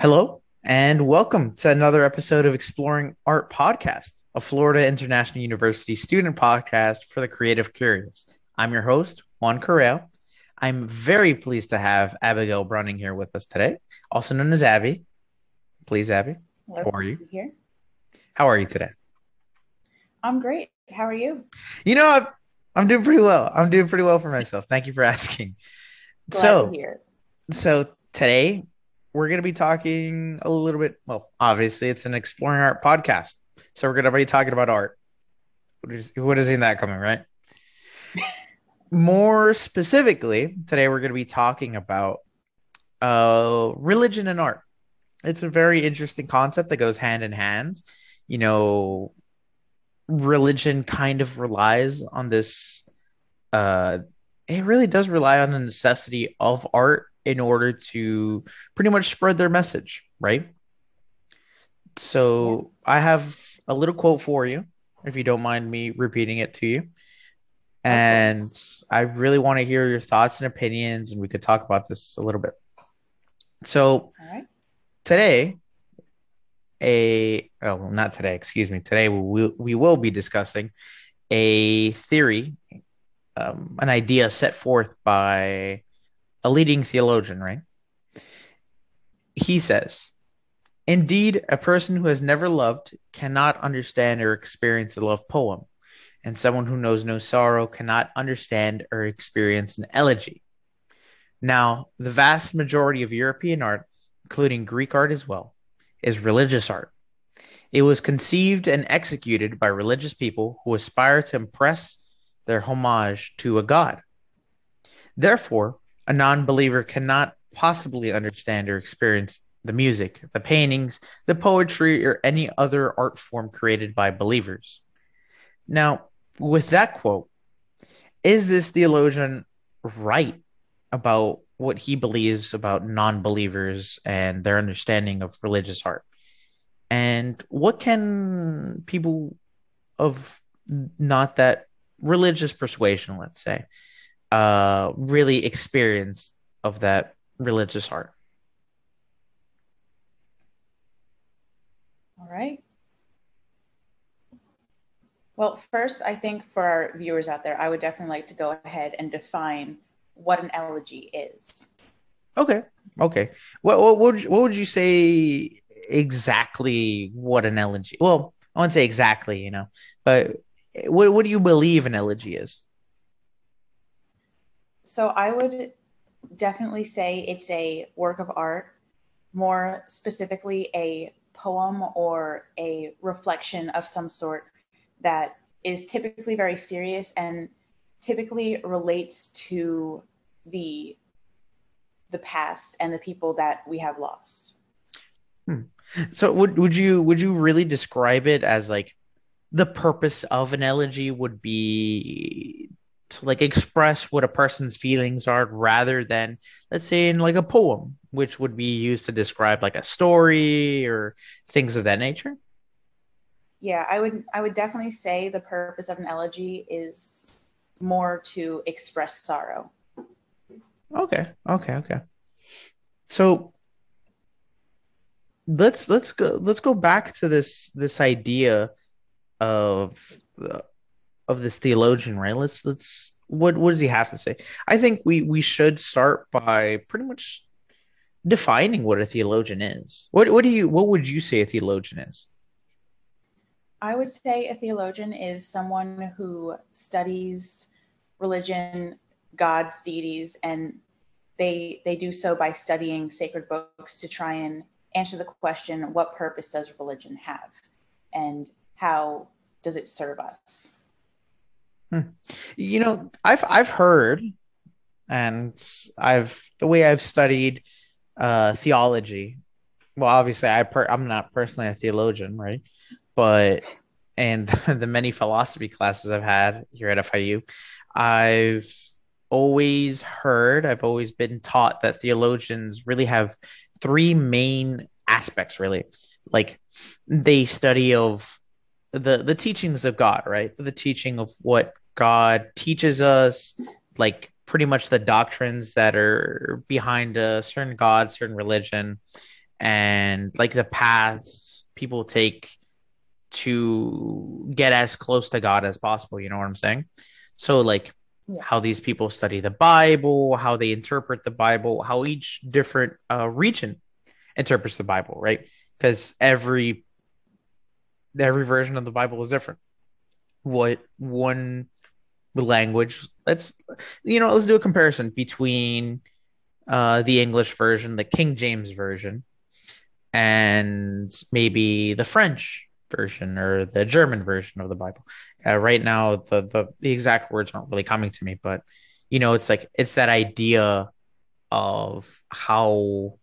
Hello, and welcome to another episode of Exploring Art Podcast, a Florida International University student podcast for the creative curious. I'm your host, Juan Correa. I'm very pleased to have Abigail Brunning here with us today, also known as Abby. Please, Abby, Hello, how are you? Here. How are you today? I'm great. How are you? You know, I'm, I'm doing pretty well. I'm doing pretty well for myself. Thank you for asking. Glad so, so today we're going to be talking a little bit. Well, obviously, it's an exploring art podcast, so we're going to be talking about art. What is, what is in that coming, right? More specifically, today we're going to be talking about uh, religion and art. It's a very interesting concept that goes hand in hand. You know, religion kind of relies on this. Uh, it really does rely on the necessity of art in order to pretty much spread their message, right? So I have a little quote for you, if you don't mind me repeating it to you. And I really want to hear your thoughts and opinions, and we could talk about this a little bit. So All right. today, a oh well, not today, excuse me. Today we will, we will be discussing a theory, um, an idea set forth by a leading theologian, right? He says, Indeed, a person who has never loved cannot understand or experience a love poem, and someone who knows no sorrow cannot understand or experience an elegy. Now, the vast majority of European art, including Greek art as well, is religious art. It was conceived and executed by religious people who aspire to impress their homage to a god. Therefore, a non believer cannot possibly understand or experience the music, the paintings, the poetry, or any other art form created by believers. Now, with that quote, is this theologian right about what he believes about non believers and their understanding of religious art? And what can people of not that religious persuasion, let's say, uh, really experience of that religious art? All right. Well, first, I think for our viewers out there, I would definitely like to go ahead and define what an elegy is. Okay. Okay. What what would you, what would you say exactly what an elegy? Well, I wouldn't say exactly, you know, but what what do you believe an elegy is? So I would definitely say it's a work of art, more specifically a poem or a reflection of some sort that is typically very serious and typically relates to the the past and the people that we have lost. Hmm. So would would you would you really describe it as like the purpose of an elegy would be to like express what a person's feelings are rather than let's say in like a poem which would be used to describe like a story or things of that nature? Yeah, I would I would definitely say the purpose of an elegy is more to express sorrow. Okay. Okay, okay. So let's let's go let's go back to this this idea of uh, of this theologian, right? Let's let's what what does he have to say? I think we we should start by pretty much defining what a theologian is. What what do you what would you say a theologian is? I would say a theologian is someone who studies religion, God's deities, and they they do so by studying sacred books to try and answer the question, what purpose does religion have? And how does it serve us? You know, I've I've heard and I've the way I've studied uh theology. Well, obviously I per, I'm not personally a theologian, right? But and the many philosophy classes I've had here at FIU, I've always heard, I've always been taught that theologians really have three main aspects really. Like they study of the the teachings of God, right? The teaching of what God teaches us, like pretty much the doctrines that are behind a certain God, certain religion, and like the paths people take to get as close to God as possible. You know what I'm saying? So, like, how these people study the Bible, how they interpret the Bible, how each different uh, region interprets the Bible, right? Because every every version of the Bible is different. What one language? Let's you know, let's do a comparison between uh, the English version, the King James version, and maybe the French version or the German version of the Bible. Uh, right now, the, the the exact words aren't really coming to me, but you know, it's like it's that idea of how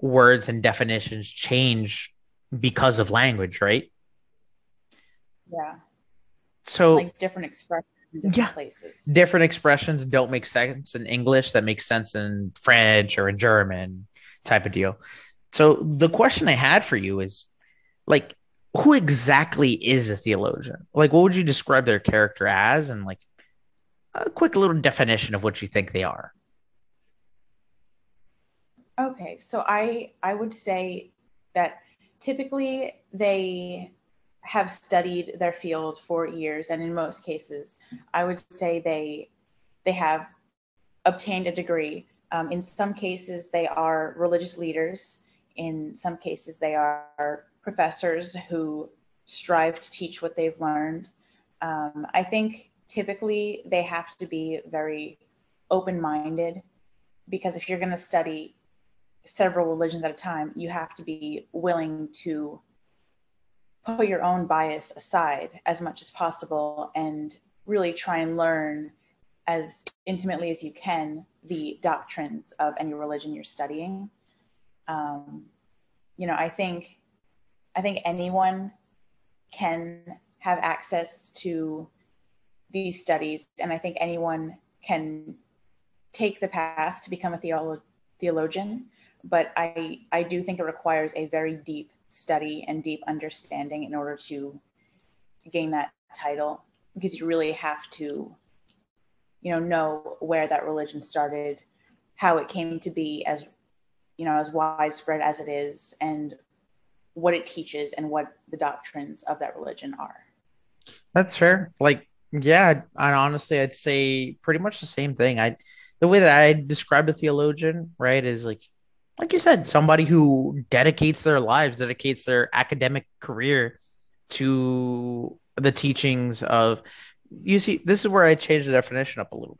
words and definitions change because of language, right? Yeah. So like different expressions different yeah, places. Different expressions don't make sense in English that makes sense in French or in German type of deal. So the question I had for you is like who exactly is a theologian? Like what would you describe their character as and like a quick little definition of what you think they are? Okay, so I I would say that typically they have studied their field for years, and in most cases, I would say they they have obtained a degree. Um, in some cases, they are religious leaders. In some cases, they are professors who strive to teach what they've learned. Um, I think typically they have to be very open minded because if you're going to study several religions at a time, you have to be willing to put your own bias aside as much as possible and really try and learn as intimately as you can the doctrines of any religion you're studying. Um, you know, I think I think anyone can have access to these studies, and I think anyone can take the path to become a theolo- theologian. But I I do think it requires a very deep study and deep understanding in order to gain that title because you really have to you know know where that religion started how it came to be as you know as widespread as it is and what it teaches and what the doctrines of that religion are. That's fair. Like yeah I, honestly i'd say pretty much the same thing. I the way that i describe a theologian right is like like you said, somebody who dedicates their lives, dedicates their academic career to the teachings of. You see, this is where I change the definition up a little.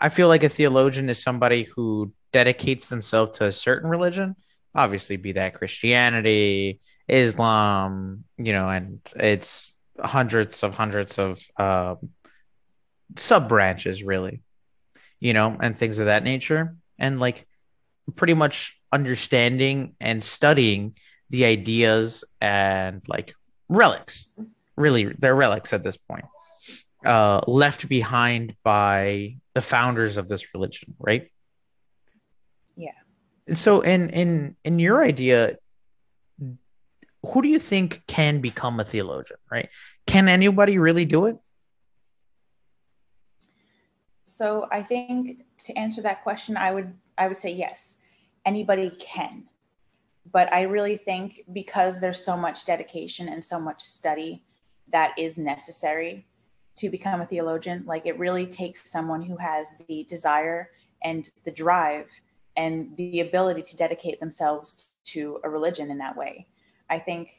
I feel like a theologian is somebody who dedicates themselves to a certain religion, obviously, be that Christianity, Islam, you know, and it's hundreds of hundreds of uh, sub branches, really, you know, and things of that nature. And like pretty much understanding and studying the ideas and like relics. Really they're relics at this point. Uh left behind by the founders of this religion right? Yeah. So in in in your idea who do you think can become a theologian right? Can anybody really do it? So i think to answer that question i would i would say yes anybody can. But I really think because there's so much dedication and so much study that is necessary to become a theologian, like it really takes someone who has the desire and the drive and the ability to dedicate themselves to a religion in that way. I think,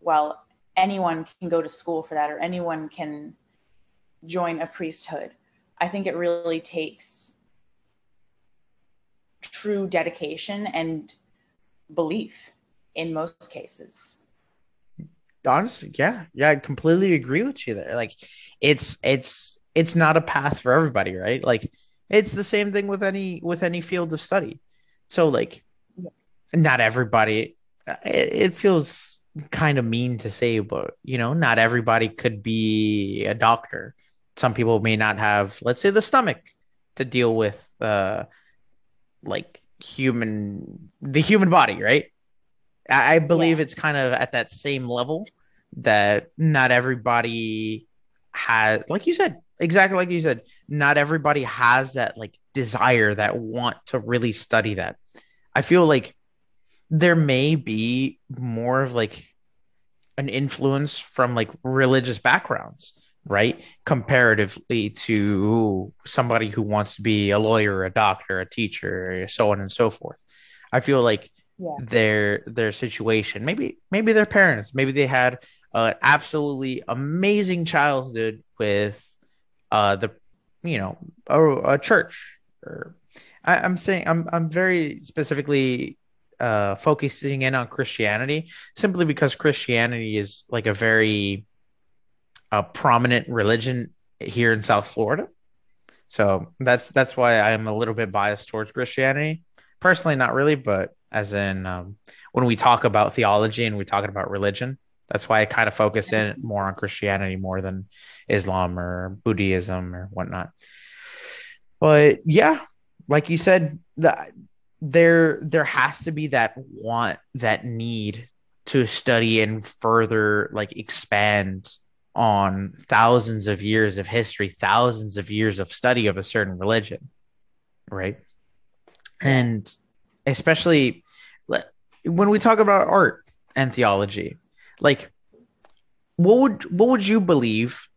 well, anyone can go to school for that or anyone can join a priesthood. I think it really takes true dedication and belief in most cases. Honestly yeah yeah i completely agree with you there. Like it's it's it's not a path for everybody right? Like it's the same thing with any with any field of study. So like not everybody it, it feels kind of mean to say but you know not everybody could be a doctor. Some people may not have let's say the stomach to deal with uh like human the human body, right? I, I believe yeah. it's kind of at that same level that not everybody has like you said, exactly like you said, not everybody has that like desire, that want to really study that. I feel like there may be more of like an influence from like religious backgrounds right? Comparatively to somebody who wants to be a lawyer a doctor a teacher so on and so forth. I feel like yeah. their their situation maybe maybe their parents maybe they had an absolutely amazing childhood with uh the you know a, a church. Or I, i'm saying i'm i'm very specifically uh, focusing in on Christianity simply because Christianity is like a very uh, prominent religion here in South Florida. So that's that's why I'm a little bit biased towards Christianity. Personally, not really, but as in um, when we talk about theology and we talk about religion, that's why I kind of focus in more on Christianity more than Islam or Buddhism or whatnot. But yeah, like you said, that there there has to be that want that need to study and further like expand on thousands of years of history thousands of years of study of a certain religion right and especially when we talk about art and theology like what would what would you believe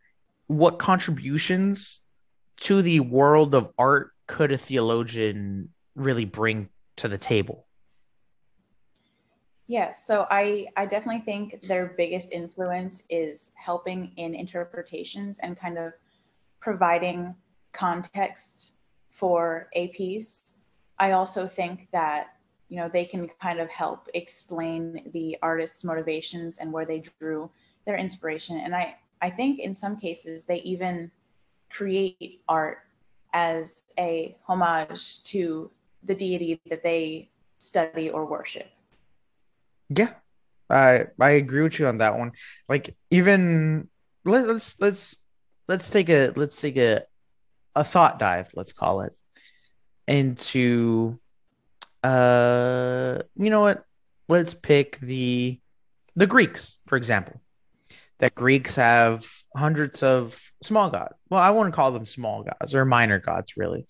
what contributions to the world of art could a theologian really bring to the table? Yeah, so I, I definitely think their biggest influence is helping in interpretations and kind of providing context for a piece. I also think that you know they can kind of help explain the artist's motivations and where they drew their inspiration. And I I think in some cases they even create art as a homage to the deity that they study or worship. Yeah, I I agree with you on that one. Like even let, let's let's let's take a let's take a a thought dive. Let's call it into uh you know what let's pick the the greeks for example that greeks have hundreds of small gods well i wouldn't call them small gods or minor gods really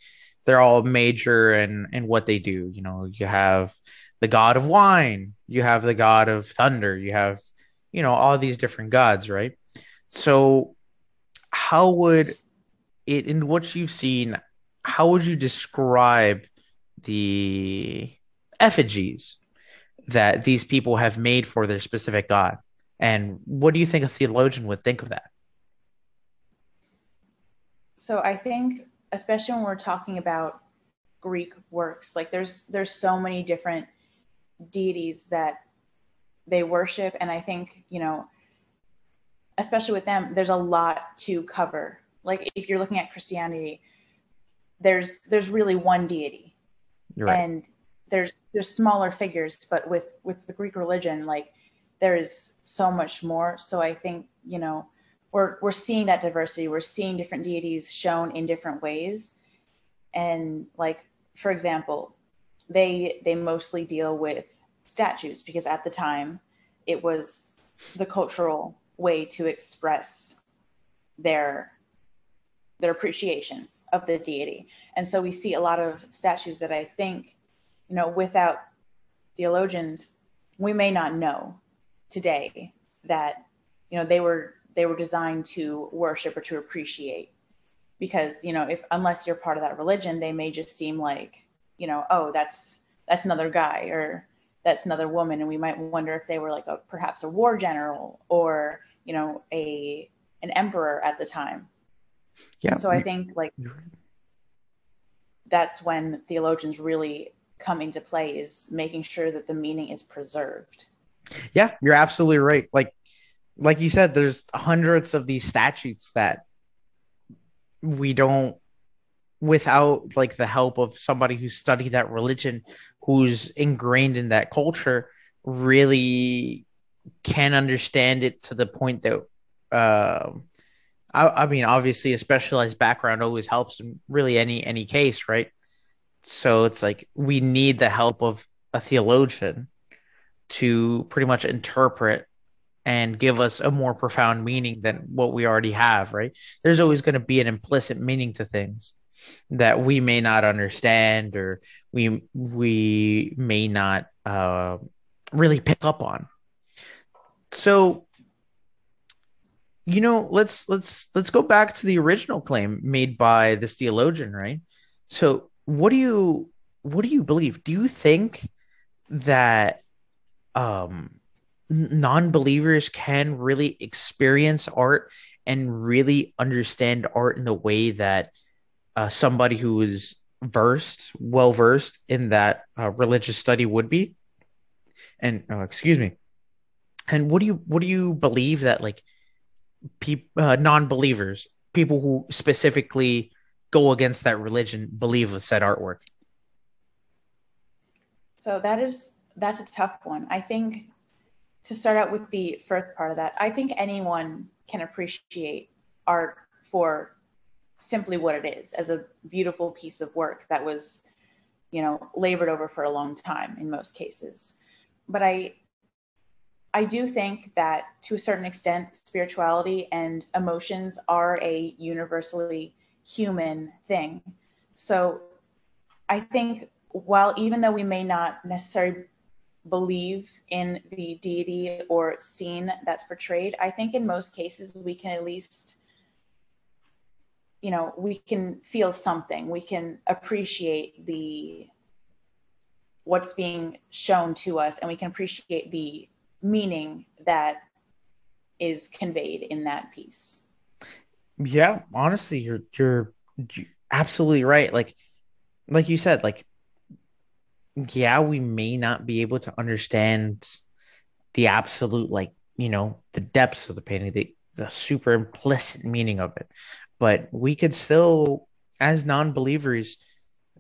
they're all major and and what they do. You know, you have the god of wine, you have the god of thunder, you have you know all these different gods, right? So, how would it in what you've seen? How would you describe the effigies that these people have made for their specific god? And what do you think a theologian would think of that? So I think especially when we're talking about Greek works, like there's there's so many different deities that they worship, and I think you know, especially with them, there's a lot to cover. Like if you're looking at Christianity, there's there's really one deity, right. and there's there's smaller figures, but with with the Greek religion, like there is so much more. So I think you know we're we're seeing that diversity. We're seeing different deities shown in different ways, and like for example, they they mostly deal with statues because at the time it was the cultural way to express their their appreciation of the deity. And so we see a lot of statues that I think, you know, without theologians, we may not know today that, you know, they were they were designed to worship or to appreciate because you know if unless you're part of that religion they may just seem like you know oh that's that's another guy or that's another woman. And we might wonder if they were like a perhaps a war general or you know a an emperor at the time. Yeah and so i think like that's when theologians really come into play is making sure that the meaning is preserved. Yeah you're absolutely right. Like like you said, there's hundreds of these statutes that we don't without like the help of somebody who studied that religion who's ingrained in that culture really can understand it to the point that uh, I, I mean obviously a specialized background always helps in really any any case right so it's like we need the help of a theologian to pretty much interpret and give us a more profound meaning than what we already have, right? There's always going to be an implicit meaning to things that we may not understand or we we may not uh, really pick up on. So, you know, let's let's let's go back to the original claim made by this theologian, right? So, what do you what do you believe? Do you think that um non-believers can really experience art and really understand art in the way that uh, somebody who is versed, well versed in that uh, religious study would be. And uh, excuse me. And what do you what do you believe that like people uh, non-believers, people who specifically go against that religion, believe of said artwork? So that is that's a tough one. I think to start out with the first part of that, I think anyone can appreciate art for simply what it is as a beautiful piece of work that was, you know, labored over for a long time in most cases. But I I do think that to a certain extent, spirituality and emotions are a universally human thing. So I think while even though we may not necessarily believe in the deity or scene that's portrayed, I think in most cases we can at least, you know, we can feel something. We can appreciate the what's being shown to us, and we can appreciate the meaning that is conveyed in that piece. Yeah, honestly, you're you're, absolutely right. Like, like you said, like yeah, we may not be able to understand the absolute, like, you know, the depths of the painting, the, the super implicit meaning of it. But we could still, as non believers,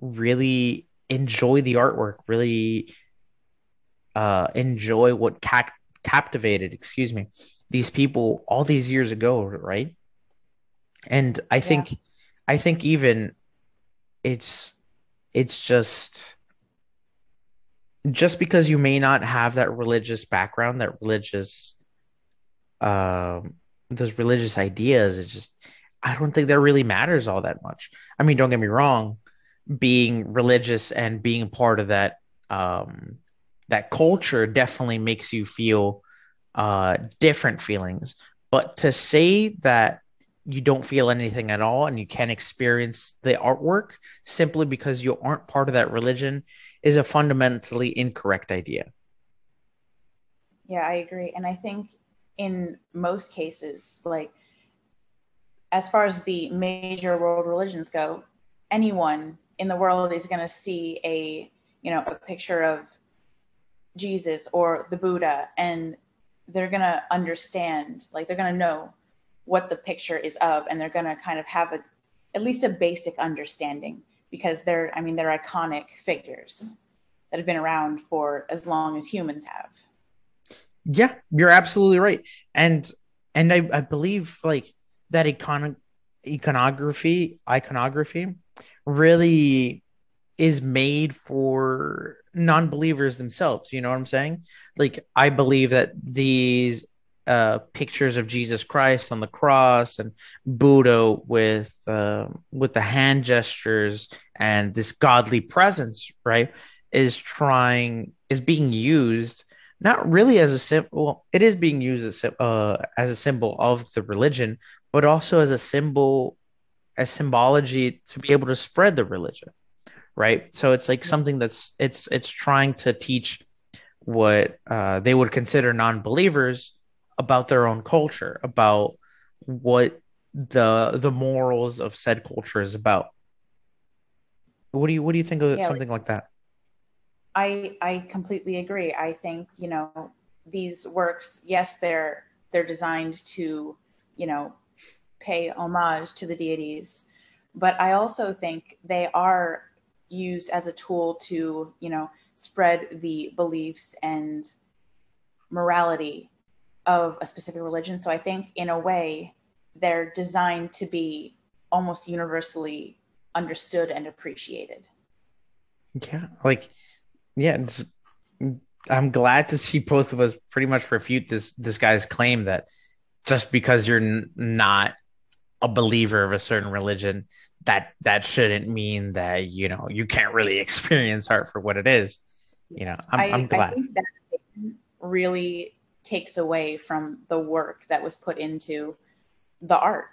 really enjoy the artwork, really uh, enjoy what ca- captivated, excuse me, these people all these years ago, right? And I think, yeah. I think even it's, it's just just because you may not have that religious background, that religious, um, those religious ideas, it just, I don't think that really matters all that much. I mean, don't get me wrong, being religious and being part of that, um, that culture definitely makes you feel uh, different feelings. But to say that you don't feel anything at all and you can't experience the artwork simply because you aren't part of that religion is a fundamentally incorrect idea. Yeah, I agree. And I think in most cases, like as far as the major world religions go, anyone in the world is going to see a, you know, a picture of Jesus or the Buddha and they're going to understand, like they're going to know what the picture is of and they're going to kind of have a at least a basic understanding because they're i mean they're iconic figures that have been around for as long as humans have. Yeah you're absolutely right. And and i, I believe like that icon iconography iconography really is made for non-believers themselves. You know what i'm saying? Like i believe that these uh, pictures of Jesus Christ on the cross and Buddha with uh, with the hand gestures and this godly presence, right, is trying is being used not really as a symbol. Well, it is being used as uh, as a symbol of the religion, but also as a symbol, as symbology to be able to spread the religion, right? So it's like something that's it's it's trying to teach what uh, they would consider non-believers about their own culture, about what the the morals of said culture is about. What do you what do you think of yeah, something like that? I I completely agree. I think, you know, these works, yes, they're they're designed to, you know, pay homage to the deities, but I also think they are used as a tool to, you know, spread the beliefs and morality of a specific religion. So I think, in a way, they're designed to be almost universally understood and appreciated. Yeah, like, yeah, I'm glad to see both of us pretty much refute this this guy's claim that just because you're n- not a believer of a certain religion, that that shouldn't mean that you know you can't really experience art for what it is. You know, I'm, I, I'm glad. I think that really takes away from the work that was put into the art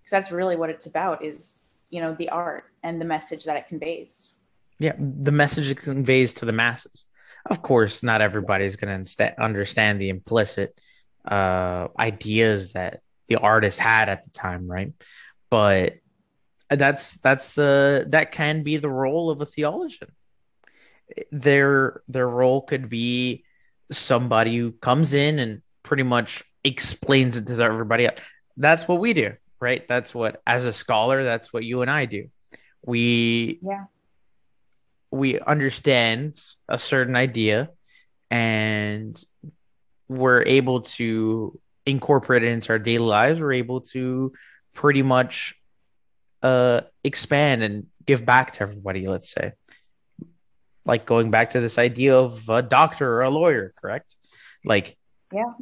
because that's really what it's about is you know the art and the message that it conveys yeah the message it conveys to the masses of course not everybody's going to understand the implicit uh, ideas that the artist had at the time right but that's that's the that can be the role of a theologian their their role could be somebody who comes in and pretty much explains it to everybody else. That's what we do, right? That's what as a scholar, that's what you and I do. We yeah. We understand a certain idea and we're able to incorporate it into our daily lives. We're able to pretty much uh expand and give back to everybody, let's say like going back to this idea of a doctor or a lawyer, correct? Like, yeah,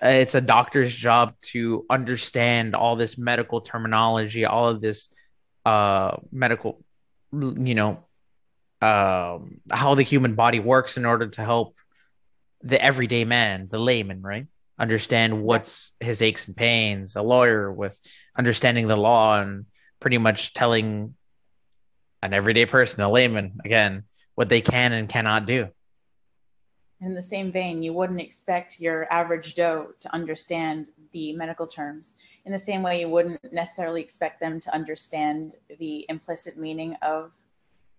it's a doctor's job to understand all this medical terminology, all of this uh, medical, you know, um, how the human body works in order to help the everyday man, the layman, right? Understand what's his aches and pains. A lawyer with understanding the law and pretty much telling an everyday person, a layman, again, what they can and cannot do. In the same vein, you wouldn't expect your average Joe to understand the medical terms. In the same way, you wouldn't necessarily expect them to understand the implicit meaning of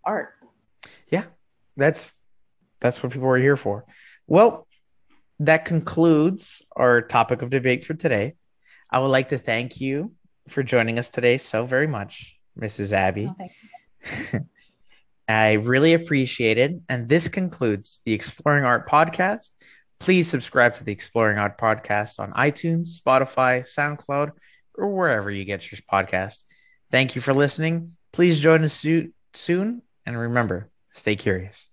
art. Yeah, that's that's what people are here for. Well, that concludes our topic of debate for today. I would like to thank you for joining us today so very much, Mrs. Abby. Oh, I really appreciate it. And this concludes the Exploring Art podcast. Please subscribe to the Exploring Art podcast on iTunes, Spotify, SoundCloud, or wherever you get your podcast. Thank you for listening. Please join us soon. And remember, stay curious.